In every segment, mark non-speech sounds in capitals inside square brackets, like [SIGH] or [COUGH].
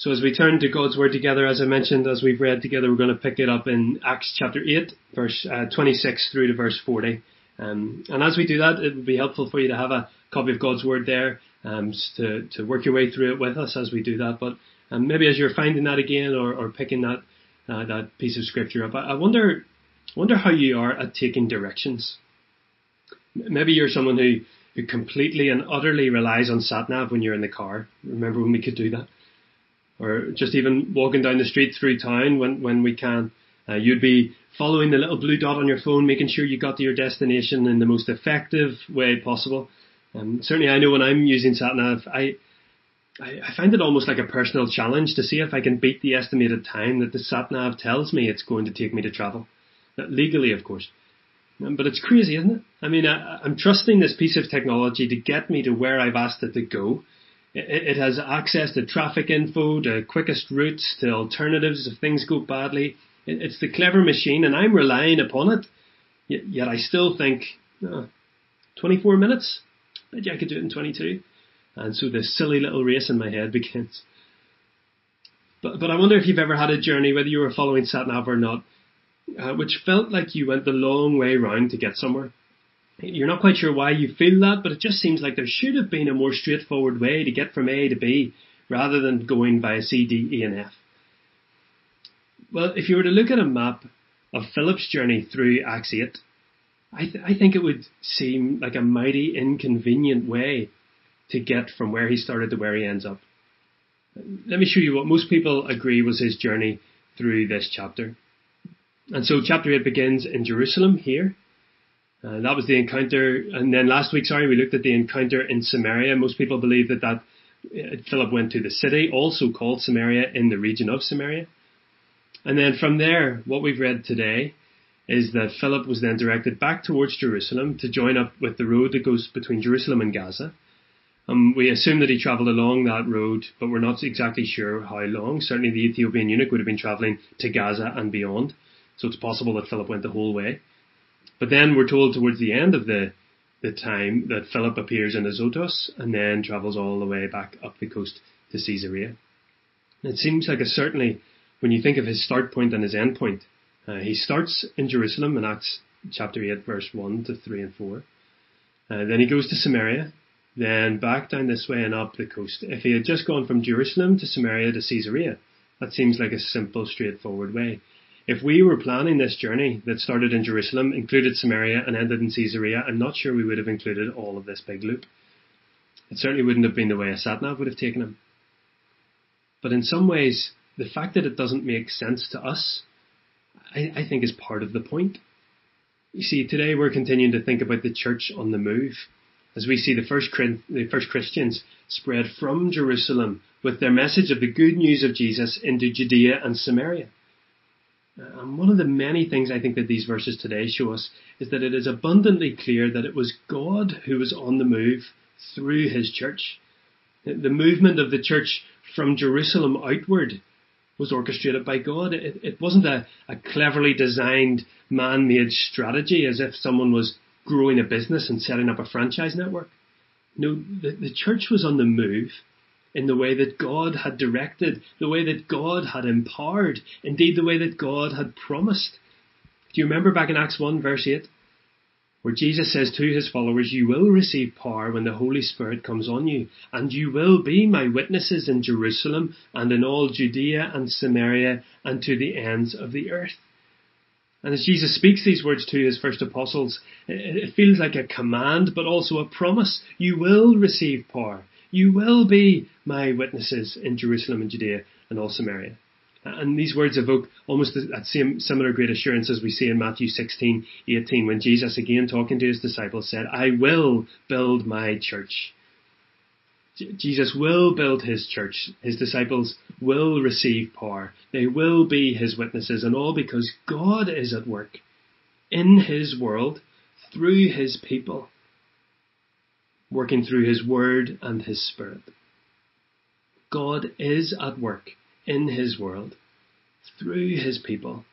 So as we turn to God's Word together, as I mentioned, as we've read together, we're going to pick it up in Acts chapter 8, verse uh, 26 through to verse 40. Um, and as we do that, it would be helpful for you to have a copy of God's Word there um, to, to work your way through it with us as we do that. But um, maybe as you're finding that again or, or picking that uh, that piece of scripture up, I, I wonder wonder how you are at taking directions. Maybe you're someone who, who completely and utterly relies on sat nav when you're in the car. Remember when we could do that? Or just even walking down the street through town when, when we can. Uh, you'd be following the little blue dot on your phone, making sure you got to your destination in the most effective way possible. Um, certainly, I know when I'm using SatNav, I, I, I find it almost like a personal challenge to see if I can beat the estimated time that the SatNav tells me it's going to take me to travel. Legally, of course. Um, but it's crazy, isn't it? I mean, I, I'm trusting this piece of technology to get me to where I've asked it to go it, has access to traffic info, to quickest routes, to alternatives if things go badly. it's the clever machine, and I'm relying upon it. Yet, yet I still think, oh, 24 minutes? Bet you I could do it in 22. And so this silly little race in my head [LAUGHS] begins. But, but I wonder if you've ever had a journey, whether you were following SatNav or not, uh, which felt like you went the long way round to get somewhere. You're not quite sure why you feel that, but it just seems like there should have been a more straightforward way to get from A to B rather than going via C, D, E, and F. Well, if you were to look at a map of Philip's journey through Acts 8, I, th- I think it would seem like a mighty inconvenient way to get from where he started to where he ends up. Let me show you what most people agree was his journey through this chapter. And so chapter 8 begins in Jerusalem here, uh, that was the encounter. And then last week, sorry, we looked at the encounter in Samaria. Most people believe that that uh, Philip went to the city, also called Samaria, in the region of Samaria. And then from there, what we've read today is that Philip was then directed back towards Jerusalem to join up with the road that goes between Jerusalem and Gaza. Um, we assume that he travelled along that road, but we're not exactly sure how long. Certainly the Ethiopian eunuch would have been travelling to Gaza and beyond. So it's possible that Philip went the whole way. But then we're told towards the end of the the time that Philip appears in Azotus and then travels all the way back up the coast to Caesarea. it seems like a certainly, when you think of his start point and his end point, uh, he starts in Jerusalem in Acts chapter 8 verse 1 to 3 and 4. Uh, then he goes to Samaria, then back down this way and up the coast. If he had just gone from Jerusalem to Samaria to Caesarea, that seems like a simple, straightforward way. If we were planning this journey that started in Jerusalem, included Samaria, and ended in Caesarea, I'm not sure we would have included all of this big loop. It certainly wouldn't have been the way a satnav would have taken him. But in some ways, the fact that it doesn't make sense to us, I, I think is part of the point. You see, today we're continuing to think about the church on the move as we see the first, the first Christians spread from Jerusalem with their message of the good news of Jesus into Judea and Samaria. Uh, and one of the many things I think that these verses today show us is that it is abundantly clear that it was God who was on the move through his church. The movement of the church from Jerusalem outward was orchestrated by God. It, it wasn't a, a cleverly designed man-made strategy as if someone was growing a business and setting up a franchise network. No, the, the church was on the move in the way that God had directed, the way that God had empowered, indeed the way that God had promised. Do you remember back in Acts 1 verse 8? Where Jesus says to his followers, You will receive power when the Holy Spirit comes on you, and you will be my witnesses in Jerusalem and in all Judea and Samaria and to the ends of the earth. And as Jesus speaks these words to his first apostles, it feels like a command, but also a promise. You will receive power. You will be my witnesses in Jerusalem and Judea and all Samaria. Uh, and these words evoke almost that same similar great assurance as we see in Matthew 16, 18, when Jesus again talking to his disciples said, I will build my church. J- Jesus will build his church. His disciples will receive power. They will be his witnesses and all because God is at work in his world through his people working through His Word and His Spirit. God is at work in His world through His people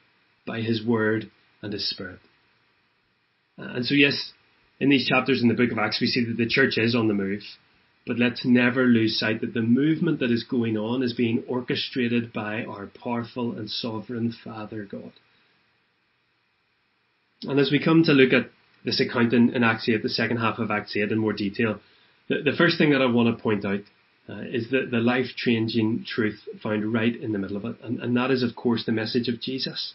by His Word and His Spirit. Uh, and so, yes, in these chapters in the book of Acts, we see that the church is on the move. But let's never lose sight that the movement that is going on is being orchestrated by our powerful and sovereign Father God. And as we come to look at this account in, in Acts 8, the second half of Acts 8 in more detail, the, the first thing that I want to point out uh, is the, the life changing truth found right in the middle of it. And, and that is, of course, the message of Jesus.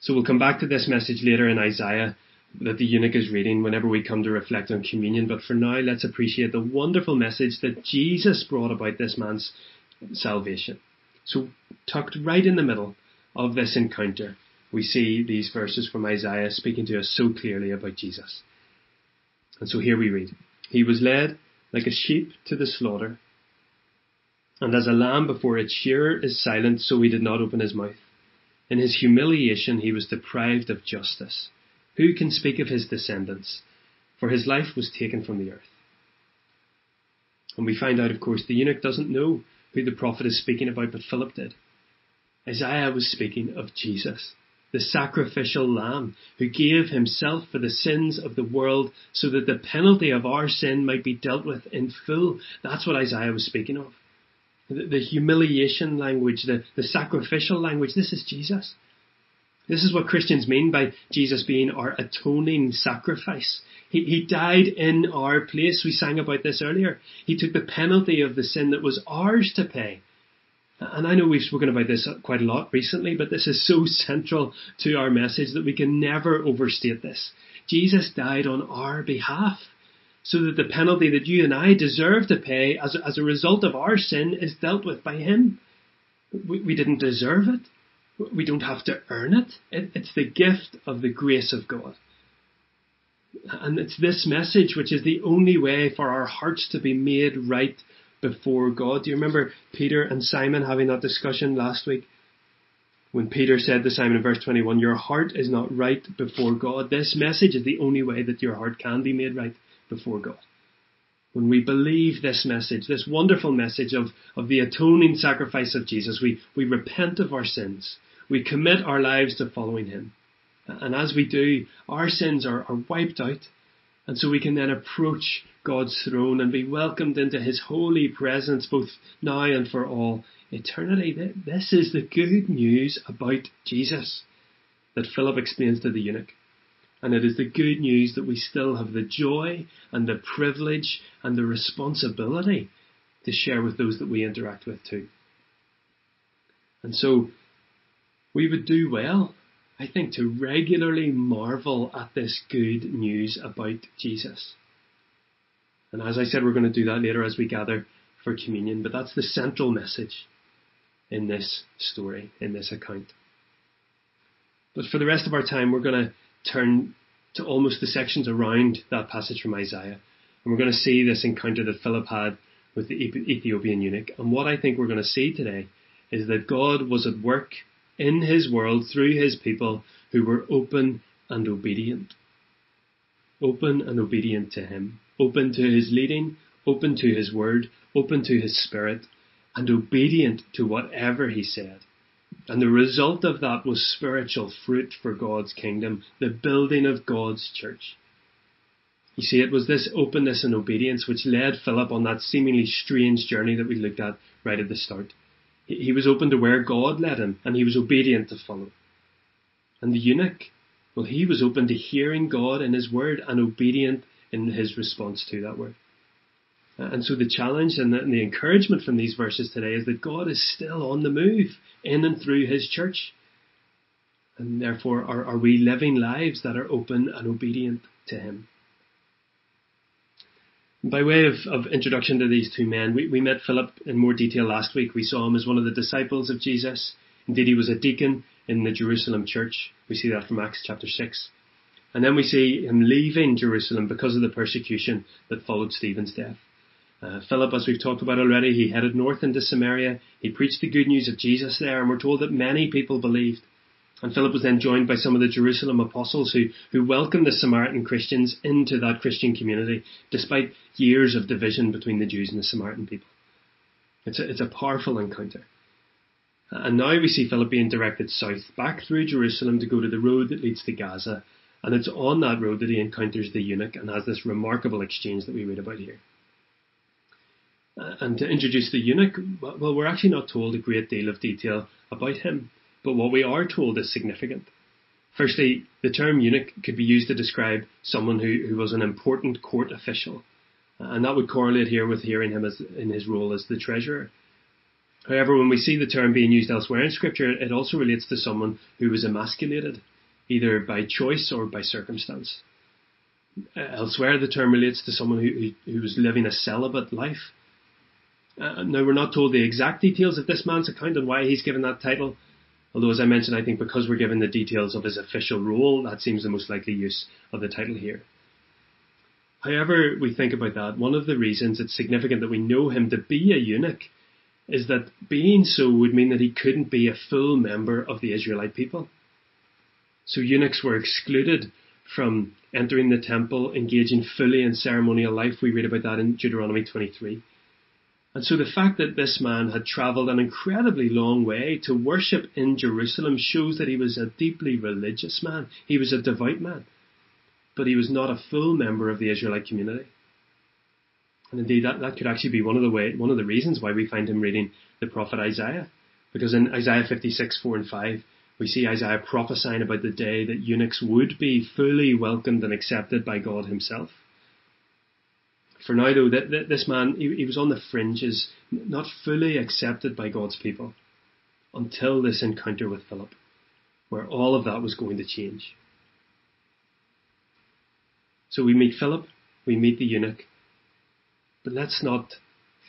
So we'll come back to this message later in Isaiah that the eunuch is reading whenever we come to reflect on communion. But for now, let's appreciate the wonderful message that Jesus brought about this man's salvation. So tucked right in the middle of this encounter, we see these verses from Isaiah speaking to us so clearly about Jesus. And so here we read, He was led like a sheep to the slaughter, and as a lamb before its shearer is silent, so he did not open his mouth. In his humiliation he was deprived of justice. Who can speak of his descendants? For his life was taken from the earth. And we find out, of course, the eunuch doesn't know who the prophet is speaking about, but Philip did. Isaiah was speaking of Jesus, the sacrificial lamb who gave himself for the sins of the world so that the penalty of our sin might be dealt with in full. That's what Isaiah was speaking of the, the humiliation language, the, the sacrificial language. This is Jesus. This is what Christians mean by Jesus being our atoning sacrifice. He, he died in our place. We sang about this earlier. He took the penalty of the sin that was ours to pay. And I know we've spoken about this quite a lot recently, but this is so [LAUGHS] central to our message that we can never overstate this. Jesus died on our behalf so that the penalty that you and I deserve to pay as, as a result of our sin is dealt with by Him. We, we didn't deserve it. We don't have to earn it. it. It's the gift of the grace of God. And it's this message which is the only way for our hearts to be made right before God. Do you remember Peter and Simon having that discussion last week? When Peter said to Simon in verse 21, Your heart is not right before God. This message is the only way that your heart can be made right before God. When we believe this message, this wonderful message of, of the atoning sacrifice of Jesus, we, we repent of our sins. We commit our lives to following Him. And as we do, our sins are, are wiped out. And so we can then approach God's throne and be welcomed into His holy presence both now and for all eternity. This is the good news about Jesus that Philip explains to the eunuch. And it is the good news that we still have the joy and the privilege and the responsibility to share with those that we interact with too. And so we would do well, I think, to regularly marvel at this good news about Jesus. And as I said, we're going to do that later as we gather for communion, but that's the central message in this story, in this account. But for the rest of our time, we're going to turn to almost the sections around that passage from Isaiah. And we're going to see this encounter that Philip had with the Ethiopian eunuch. And what I think we're going to see today is that God was at work in his world through his people who were open and obedient. Open and obedient to him. Open to his leading, open to his word, open to his spirit, and obedient to whatever he said. And the result of that was spiritual fruit for God's kingdom, the building of God's church. You see, it was this openness and obedience which led Philip on that seemingly strange journey that we looked at right at the start. He was open to where God led him, and he was obedient to follow. And the eunuch, well, he was open to hearing God in his word and obedient in his response to that word. Uh, and so the challenge and the, and the, encouragement from these verses today is that God is still on the move in and through His church. And therefore, are, are we living lives that are open and obedient to Him? By way of, of introduction to these two men, we, we met Philip in more detail last week. We saw him as one of the disciples of Jesus. Indeed, he was a deacon in the Jerusalem church. We see that from Acts chapter 6. And then we see him leaving Jerusalem because of the persecution that followed Stephen's death. Uh, Philip, as we've talked about already, he headed north into Samaria. He preached the good news of Jesus there, and we're told that many people believed. And Philip was then joined by some of the Jerusalem apostles who, who welcomed the Samaritan Christians into that Christian community, despite years of division between the Jews and the Samaritan people. It's a, it's a powerful encounter. And now we see Philip being directed south, back through Jerusalem to go to the road that leads to Gaza. And it's on that road that he encounters the eunuch and has this remarkable exchange that we read about here. Uh, and to introduce the eunuch, well, we're actually not told a great deal of detail about him, but what we are told is significant. Firstly, the term eunuch could be used to describe someone who, who was an important court official, and that would correlate here with hearing him as, in his role as the treasurer. However, when we see the term being used elsewhere in Scripture, it also relates to someone who was emasculated, either by choice or by circumstance. Uh, elsewhere, the term relates to someone who, who, who was living a celibate life. Uh, now, we're not told the exact details of this man's account and why he's given that title, although, as I mentioned, I think because we're given the details of his official role, that seems the most likely use of the title here. However, we think about that, one of the reasons it's significant that we know him to be a eunuch is that being so would mean that he couldn't be a full member of the Israelite people. So eunuchs were excluded from entering the temple, engaging fully in ceremonial life. We read about that in Deuteronomy 23. And so the fact that this man had travelled an incredibly long way to worship in Jerusalem shows that he was a deeply religious man. He was a devout man. But he was not a full member of the Israelite community. And indeed, that, that could actually be one of the way, one of the reasons why we find him reading the prophet Isaiah. Because in Isaiah 56, 4 and 5, we see Isaiah prophesying about the day that eunuchs would be fully welcomed and accepted by God himself. For now, though, that, that this man, he, he was on the fringes, not fully accepted by God's people, until this encounter with Philip, where all of that was going to change. So we meet Philip, we meet the eunuch, but let's not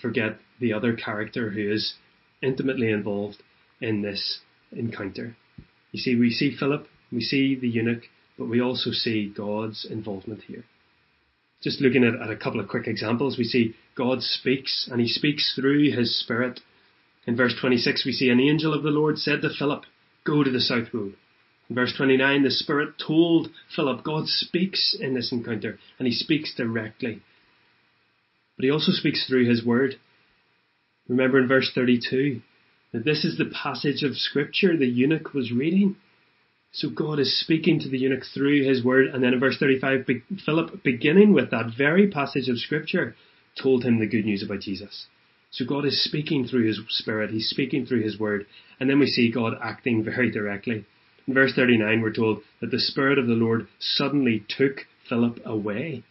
forget the other character who is intimately involved in this encounter. You see, we see Philip, we see the eunuch, but we also see God's involvement here. Just looking at, at a couple of quick examples, we see God speaks, and he speaks through his Spirit. In verse 26, we see an angel of the Lord said to Philip, Go to the south road. In verse 29, the Spirit told Philip, God speaks in this encounter, and he speaks directly but he also speaks through his word. Remember in verse 32 that this is the passage of scripture the eunuch was reading. So God is speaking to the eunuch through his word. And then in verse 35, Philip, beginning with that very passage of scripture, told him the good news about Jesus. So God is speaking through his spirit. He's speaking through his word. And then we see God acting very directly. In verse 39, we're told that the spirit of the Lord suddenly took Philip away.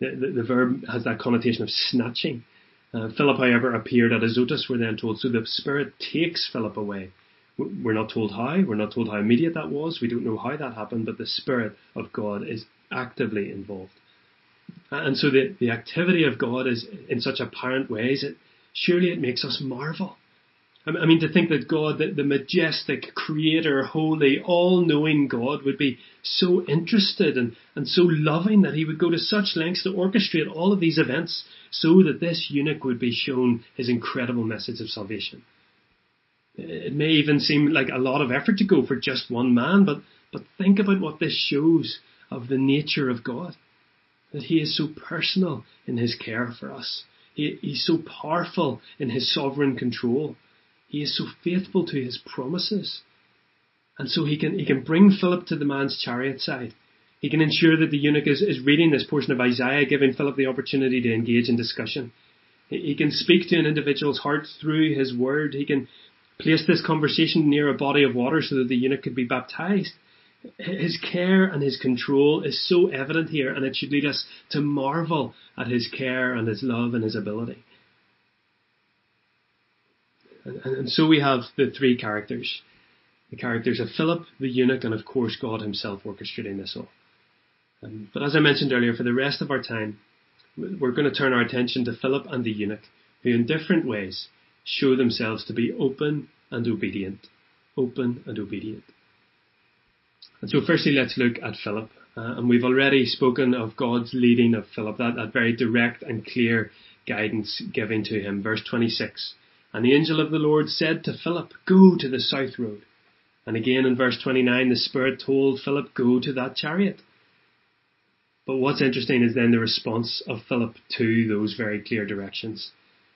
The, the, the verb has that connotation of snatching. Uh, Philip, however, appeared at Azotus, we're then told. So the Spirit takes Philip away. We're not told how. We're not told how immediate that was. We don't know how that happened, but the Spirit of God is actively involved. And so the, the activity of God is in such apparent ways that surely it makes us marvel. I mean, to think that God, the, the majestic, creator, holy, all-knowing God would be so interested and, and so loving that he would go to such lengths to orchestrate all of these events so that this eunuch would be shown his incredible message of salvation. It may even seem like a lot of effort to go for just one man, but, but think about what this shows of the nature of God. That he is so personal in his care for us. He, he's so powerful in his sovereign control. He is so faithful to his promises. And so he can, he can bring Philip to the man's chariot side. He can ensure that the eunuch is, is reading this portion of Isaiah, giving Philip the opportunity to engage in discussion. He can speak to an individual's heart through his word. He can place this conversation near a body of water so that the eunuch could be baptized. His care and his control is so evident here, and it should lead us to marvel at his care and his love and his ability. And, and so we have the three characters. The characters of Philip, the eunuch, and of course God himself orchestrating this all. Um, but as I mentioned earlier, for the rest of our time, we're going to turn our attention to Philip and the eunuch, who in different ways show themselves to be open and obedient. Open and obedient. And so firstly, let's look at Philip. Uh, and we've already spoken of God's leading of Philip, that, that very direct and clear guidance given to him. Verse 26. And the angel of the Lord said to Philip, Go to the south road. And again in verse 29, the Spirit told Philip, Go to that chariot. But what's interesting is then the response of Philip to those very clear directions.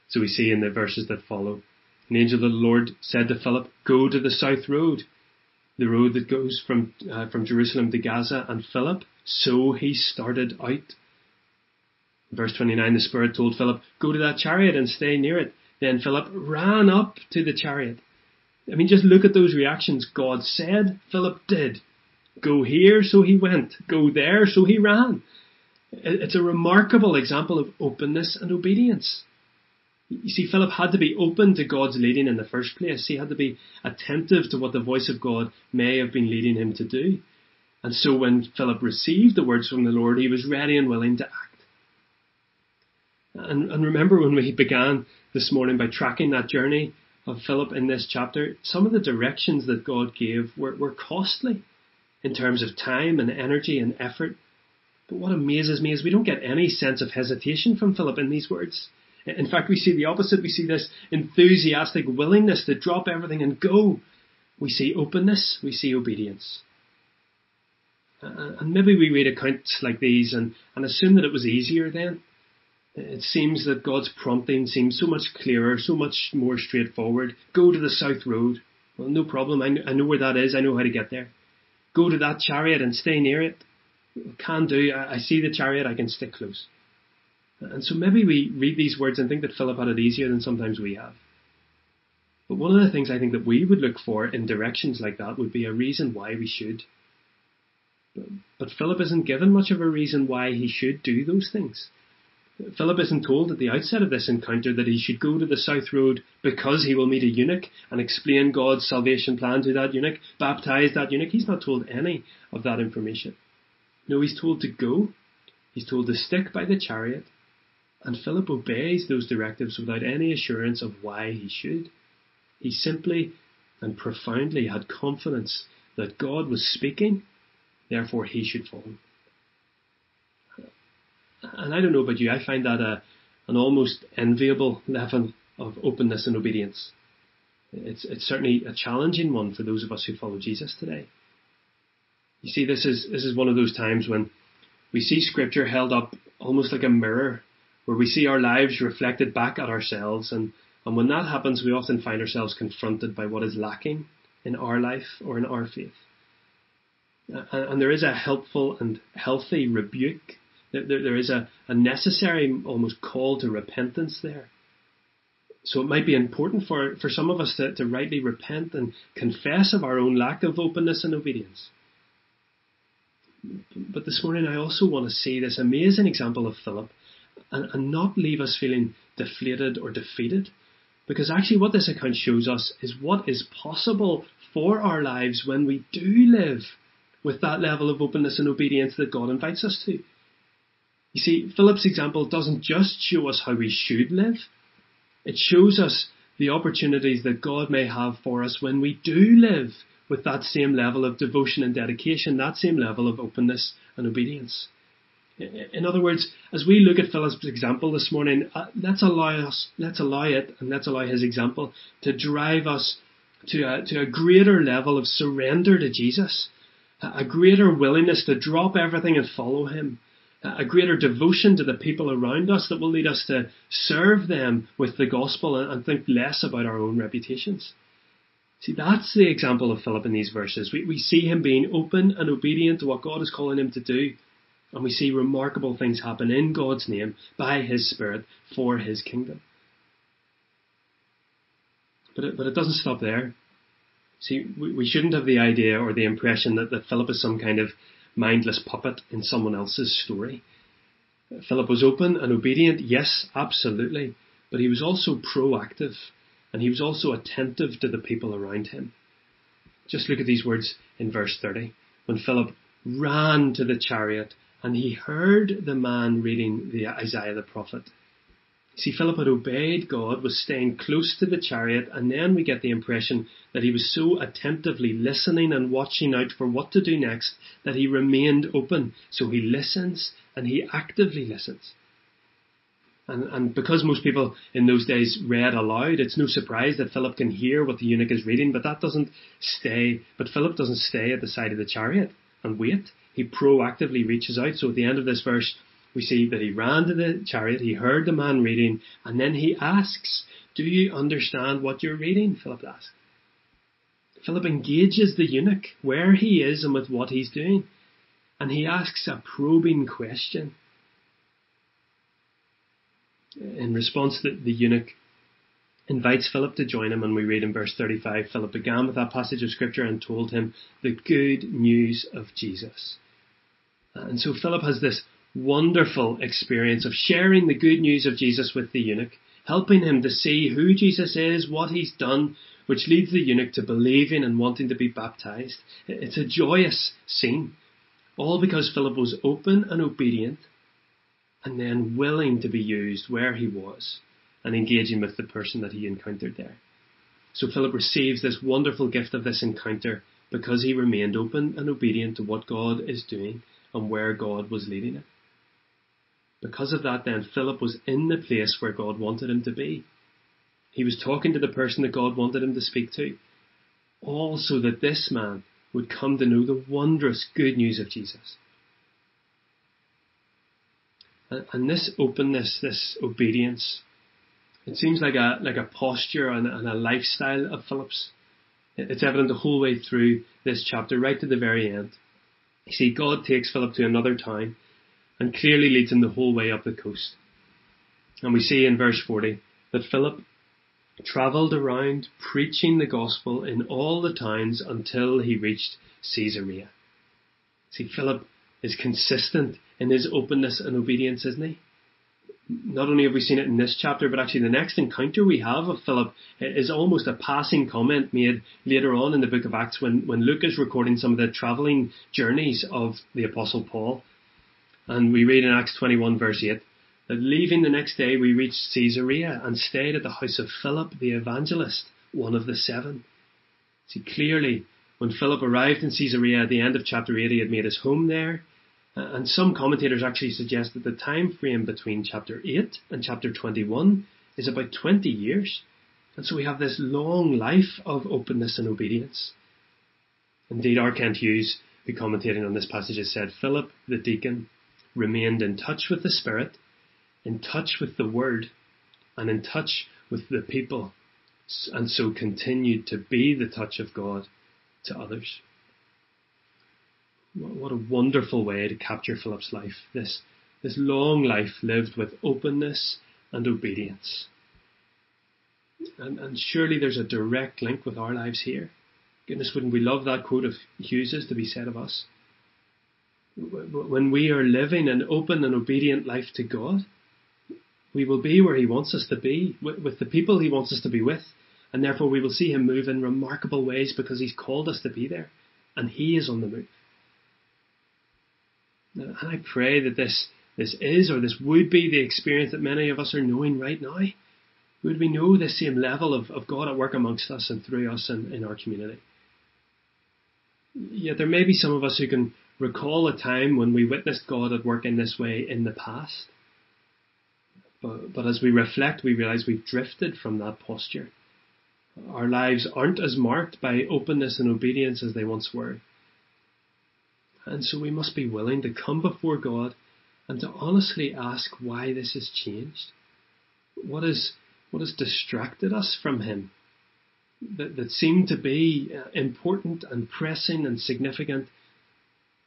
So we see in the verses that follow. An angel of the Lord said to Philip, Go to the south road, the road that goes from, uh, from Jerusalem to Gaza. And Philip, so he started out. Verse 29, the Spirit told Philip, Go to that chariot and stay near it. Then Philip ran up to the chariot. I mean, just look at those reactions. God said, Philip did. Go here, so he went. Go there, so he ran. It's a remarkable example of openness and obedience. You see, Philip had to be open to God's leading in the first place. He had to be attentive to what the voice of God may have been leading him to do. And so when Philip received the words from the Lord, he was ready and willing to act. And, and remember when we began this morning by tracking that journey of Philip in this chapter, some of the directions that God gave were, were costly in terms of time and energy and effort. But what amazes me is we don't get any sense of hesitation from Philip in these words. In fact, we see the opposite. We see this enthusiastic willingness to drop everything and go. We see openness. We see obedience. Uh, and maybe we read accounts like these and, and assume that it was easier then. It seems that God's prompting seems so much clearer, so much more straightforward. Go to the south road. Well, no problem. I know where that is. I know how to get there. Go to that chariot and stay near it. Can do. I see the chariot. I can stick close. And so maybe we read these words and think that Philip had it easier than sometimes we have. But one of the things I think that we would look for in directions like that would be a reason why we should. But Philip isn't given much of a reason why he should do those things. Philip isn't told at the outset of this encounter that he should go to the south road because he will meet a eunuch and explain God's salvation plan to that eunuch, baptize that eunuch. He's not told any of that information. No, he's told to go. He's told to stick by the chariot. And Philip obeys those directives without any assurance of why he should. He simply and profoundly had confidence that God was speaking, therefore he should follow and I don't know about you, I find that a, an almost enviable level of openness and obedience. It's, it's certainly a challenging one for those of us who follow Jesus today. You see, this is, this is one of those times when we see scripture held up almost like a mirror, where we see our lives reflected back at ourselves. And, and when that happens, we often find ourselves confronted by what is lacking in our life or in our faith. And, and there is a helpful and healthy rebuke there, there is a, a necessary almost call to repentance there. So it might be important for, for some of us to, to rightly repent and confess of our own lack of openness and obedience. But this morning I also want to see this amazing example of Philip and, and not leave us feeling deflated or defeated. Because actually what this account shows us is what is possible for our lives when we do live with that level of openness and obedience that God invites us to. You see, Philip's example doesn't just show us how we should live, it shows us the opportunities that God may have for us when we do live with that same level of devotion and dedication, that same level of openness and obedience. In other words, as we look at Philip's example this morning, uh, let's allow us, let's allow it, and let's allow his example to drive us to a, to a greater level of surrender to Jesus, a greater willingness to drop everything and follow him, a greater devotion to the people around us that will lead us to serve them with the gospel and think less about our own reputations. See, that's the example of Philip in these verses. We, we see him being open and obedient to what God is calling him to do. And we see remarkable things happen in God's name by his Spirit for his kingdom. But it, but it doesn't stop there. See, we, we shouldn't have the idea or the impression that, that Philip is some kind of mindless puppet in someone else's story. Philip was open and obedient, yes, absolutely, but he was also proactive and he was also attentive to the people around him. Just look at these words in verse 30. When Philip ran to the chariot and he heard the man reading the Isaiah the prophet. See, Philip had obeyed God, was staying close to the chariot, and then we get the impression that he was so attentively listening and watching out for what to do next that he remained open. So he listens and he actively listens. And, and because most people in those days read aloud, it's no surprise that Philip can hear what the eunuch is reading, but that doesn't stay, but Philip doesn't stay at the side of the chariot and wait. He proactively reaches out. So at the end of this verse, we see that he ran to the chariot, he heard the man reading, and then he asks, Do you understand what you're reading? Philip asks. Philip engages the eunuch where he is and with what he's doing, and he asks a probing question. In response, the, the eunuch invites Philip to join him, and we read in verse 35 Philip began with that passage of scripture and told him the good news of Jesus. And so Philip has this wonderful experience of sharing the good news of Jesus with the eunuch, helping him to see who Jesus is, what he's done, which leads the eunuch to believing and wanting to be baptized. It's a joyous scene, all because Philip was open and obedient and then willing to be used where he was and engaging with the person that he encountered there. So Philip receives this wonderful gift of this encounter because he remained open and obedient to what God is doing and where God was leading him. Because of that, then, Philip was in the place where God wanted him to be. He was talking to the person that God wanted him to speak to. All so that this man would come to know the wondrous good news of Jesus. And this openness, this obedience, it seems like a like a posture and, and a lifestyle of Philip's. It's evident the whole way through this chapter, right to the very end. You see, God takes Philip to another town and clearly leads him the whole way up the coast. And we see in verse 40 that Philip travelled around preaching the gospel in all the towns until he reached Caesarea. See, Philip is consistent in his openness and obedience, isn't he? Not only have we seen it in this chapter, but actually the next encounter we have of Philip is almost a passing comment made later on in the book of Acts when, when Luke is recording some of the travelling journeys of the Apostle Paul. And we read in Acts 21 verse 8 that leaving the next day we reached Caesarea and stayed at the house of Philip the evangelist, one of the seven. See, clearly, when Philip arrived in Caesarea at the end of chapter 8, he had made his home there. Uh, and some commentators actually suggest that the time frame between chapter 8 and chapter 21 is about 20 years. And so we have this long life of openness and obedience. Indeed, R. Kent Hughes, who commentating on this passage, has said Philip the deacon remained in touch with the Spirit, in touch with the Word, and in touch with the people, and so continued to be the touch of God to others. What a wonderful way to capture Philip's life. This, this long life lived with openness and obedience. And, and surely there's a direct link with our lives here. Goodness, wouldn't we love that quote of Hughes's to be said of us? When we are living an open and obedient life to God, we will be where He wants us to be, with, the people He wants us to be with, and therefore we will see Him move in remarkable ways because He's called us to be there, and He is on the move. And I pray that this, this is or this would be the experience that many of us are knowing right now. Would we know the same level of, of God at work amongst us and through us in, in our community? Yet there may be some of us who can recall a time when we witnessed God at work in this way in the past. But, but as we reflect, we realize we've drifted from that posture. Our lives aren't as marked by openness and obedience as they once were. And so we must be willing to come before God and to honestly ask why this has changed. What is what has distracted us from Him? That, that seemed to be uh, important and pressing and significant,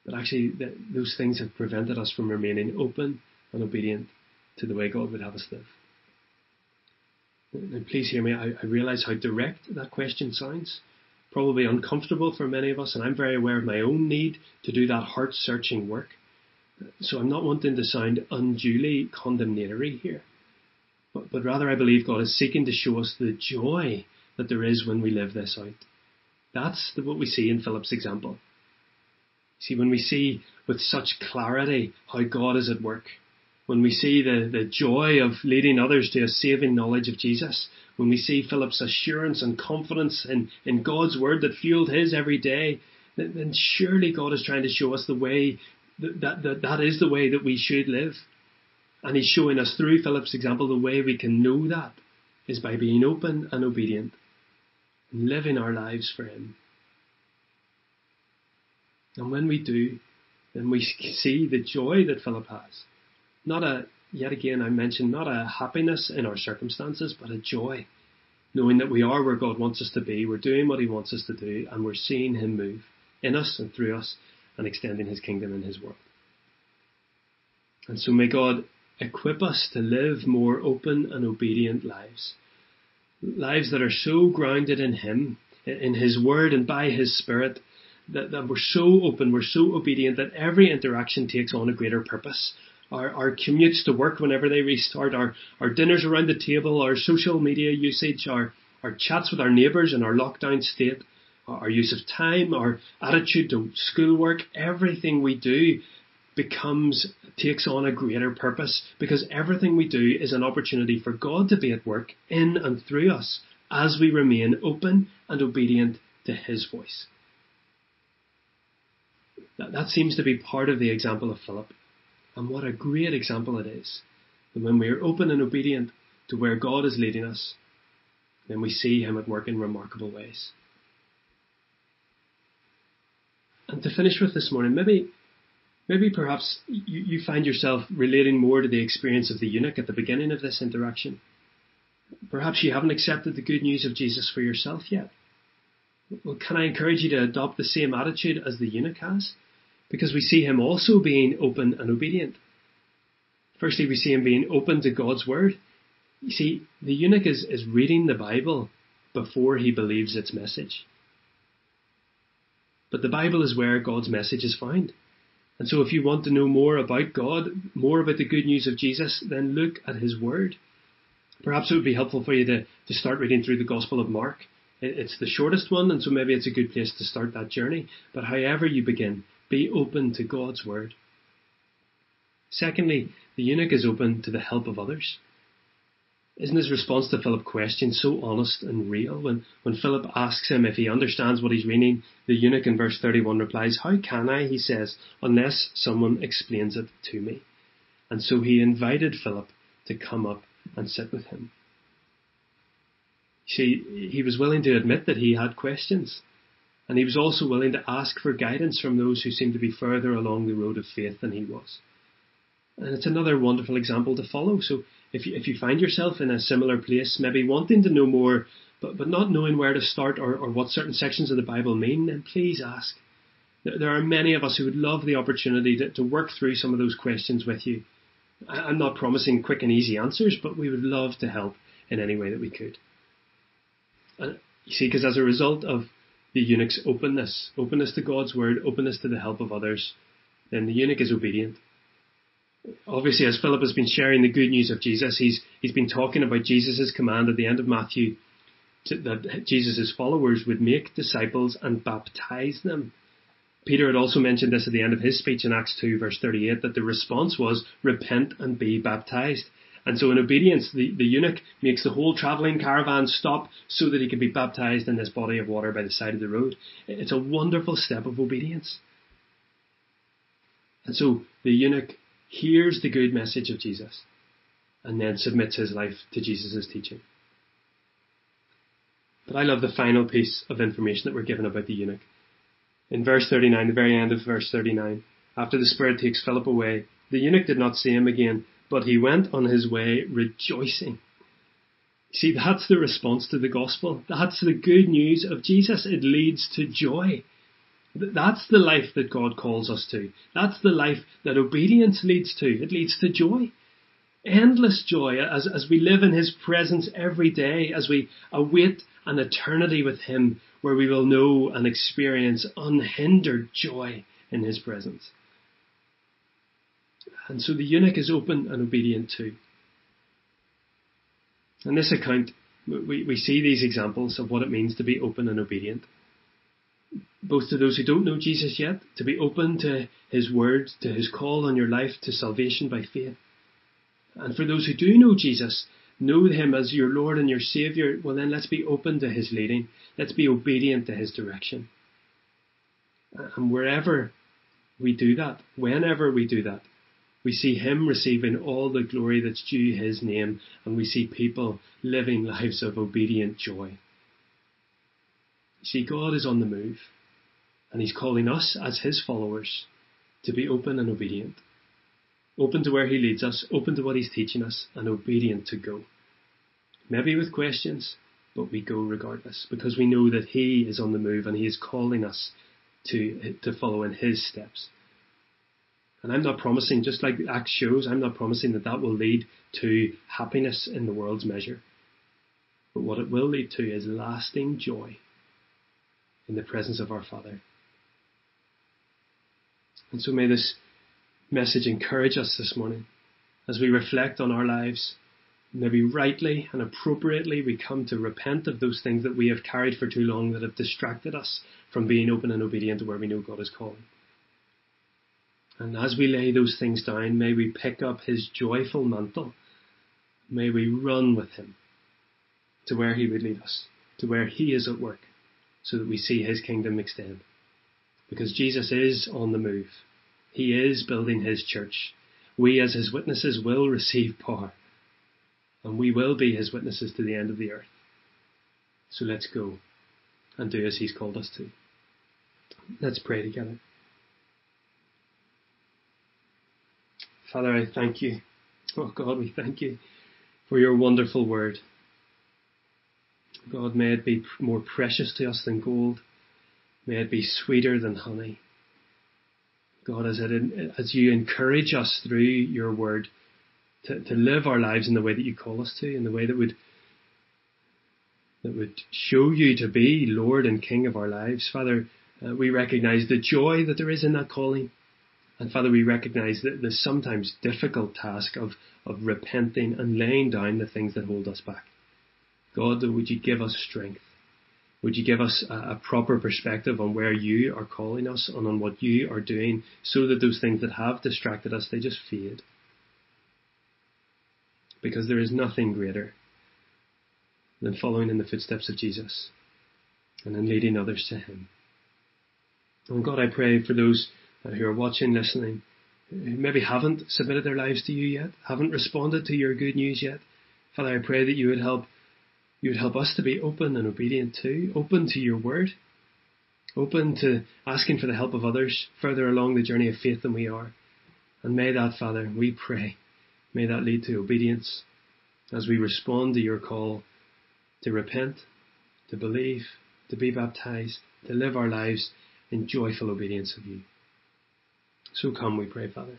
but actually that those things have prevented us from remaining open and obedient to the way God would have us live. Please hear me, I, I realize how direct that question sounds probably uncomfortable for many of us, and I'm very aware of my own need to do that heart searching work. So I'm not wanting to sound unduly condemnatory here, but, but rather I believe God is seeking to show us the joy that there is when we live this out. That's the, what we see in Philip's example. See, when we see with such clarity how God is at work, when we see the, the joy of leading others to a saving knowledge of Jesus, when we see Philip's assurance and confidence in, in God's word that fueled his every day, then, surely God is trying to show us the way that, that, that that is the way that we should live. And he's showing us through Philip's example the way we can know that is by being open and obedient and living our lives for him. And when we do, then we see the joy that Philip has. Not a yet again, I mentioned not a happiness in our circumstances, but a joy, knowing that we are where God wants us to be, we're doing what He wants us to do, and we're seeing Him move in us and through us and extending His kingdom in His world. And so may God equip us to live more open and obedient lives. Lives that are so grounded in Him, in His Word and by His Spirit, that, that we're so open, we're so obedient that every interaction takes on a greater purpose. Our, our commutes to work whenever they restart, our, our dinners around the table, our social media usage, our, our chats with our neighbours in our lockdown state, our use of time, our attitude to schoolwork, everything we do becomes, takes on a greater purpose because everything we do is an opportunity for God to be at work in and through us as we remain open and obedient to His voice. That, that seems to be part of the example of Philip. And what a great example it is. And when we are open and obedient to where God is leading us, then we see Him at work in remarkable ways. And to finish with this morning, maybe maybe perhaps you, you find yourself relating more to the experience of the eunuch at the beginning of this interaction. Perhaps you haven't accepted the good news of Jesus for yourself yet. Well, can I encourage you to adopt the same attitude as the eunuch has? Because we see him also being open and obedient. Firstly, we see him being open to God's word. You see, the eunuch is, is reading the Bible before he believes its message. But the Bible is where God's message is found. And so if you want to know more about God, more about the good news of Jesus, then look at his word. Perhaps it would be helpful for you to, to start reading through the Gospel of Mark. It's the shortest one, and so maybe it's a good place to start that journey. But however you begin, be open to God's word. Secondly, the eunuch is open to the help of others. Isn't his response to Philip's question so honest and real? When, when Philip asks him if he understands what he's reading, the eunuch in verse 31 replies, How can I, he says, unless someone explains it to me? And so he invited Philip to come up and sit with him. See, he was willing to admit that he had questions. And he was also willing to ask for guidance from those who seemed to be further along the road of faith than he was. And it's another wonderful example to follow. So if you, if you find yourself in a similar place, maybe wanting to know more, but, but not knowing where to start or, or what certain sections of the Bible mean, then please ask. There are many of us who would love the opportunity to, to work through some of those questions with you. I'm not promising quick and easy answers, but we would love to help in any way that we could. And you see, because as a result of the eunuch's openness, openness to God's word, openness to the help of others, then the eunuch is obedient obviously, as Philip has been sharing the good news of Jesus, he's he's been talking about Jesus' command at the end of Matthew to, that Jesus' followers would make disciples and baptize them. Peter had also mentioned this at the end of his speech in Acts 2 verse 38 that the response was repent and be baptized. And so in obedience, the, the eunuch makes the whole travelling caravan stop so that he can be baptized in this body of water by the side of the road. It's a wonderful step of obedience. And so the eunuch hears the good message of Jesus and then submits his life to Jesus' teaching. But I love the final piece of information that we're given about the eunuch. In verse 39, the very end of verse 39, after the Spirit takes Philip away, the eunuch did not see him again, but he went on his way rejoicing. See, that's the response to the gospel. That's the good news of Jesus. It leads to joy. That's the life that God calls us to. That's the life that obedience leads to. It leads to joy. Endless joy as, as we live in His presence every day, as we await an eternity with Him where we will know and experience unhindered joy in His presence. And so the eunuch is open and obedient too. In this account, we, we see these examples of what it means to be open and obedient both to those who don't know Jesus yet, to be open to His word, to His call on your life to salvation by faith. And for those who do know Jesus, know Him as your Lord and your Saviour, well then let's be open to His leading. Let's be obedient to His direction. And wherever we do that, whenever we do that, we see Him receiving all the glory that's due His name, and we see people living lives of obedient joy. See, God is on the move, and He's calling us as His followers to be open and obedient. Open to where He leads us, open to what He's teaching us, and obedient to go. Maybe with questions, but we go regardless, because we know that He is on the move and He is calling us to, to follow in His steps. And I'm not promising, just like Acts shows, I'm not promising that that will lead to happiness in the world's measure. But what it will lead to is lasting joy in the presence of our Father. And so may this message encourage us this morning as we reflect on our lives. Maybe rightly and appropriately we come to repent of those things that we have carried for too long that have distracted us from being open and obedient to where we know God is calling. And as we lay those things down, may we pick up his joyful mantle. May we run with him to where he would lead us, to where he is at work, so that we see his kingdom extend. Because Jesus is on the move. He is building his church. We as his witnesses will receive power. And we will be his witnesses to the end of the earth. So let's go and do as he's called us to. Let's pray together. Father, I thank you. Oh God, we thank you for your wonderful word. God, may it be more precious to us than gold. May it be sweeter than honey. God, as, it, as you encourage us through your word to, to live our lives in the way that you call us to, in the way that would that would show you to be Lord and King of our lives. Father, uh, we recognize the joy that there is in that calling. And Father, we recognize that the sometimes difficult task of, of repenting and laying down the things that hold us back. God, would you give us strength? Would you give us a, a, proper perspective on where you are calling us and on what you are doing so that those things that have distracted us, they just fade? Because there is nothing greater than following in the footsteps of Jesus and then leading others to Him. And God, I pray for those Uh, who are watching, listening, who maybe haven't submitted their lives to you yet, haven't responded to your good news yet. Father, I pray that you would help you would help us to be open and obedient too, open to your word, open to asking for the help of others further along the journey of faith than we are. And may that, Father, we pray, may that lead to obedience as we respond to your call to repent, to believe, to be baptized, to live our lives in joyful obedience of you. So come, we pray, Father.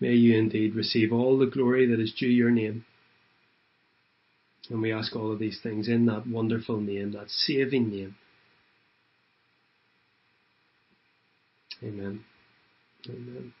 May you indeed receive all the glory that is due your name. And we ask all of these things in that wonderful name, that saving name. Amen. Amen.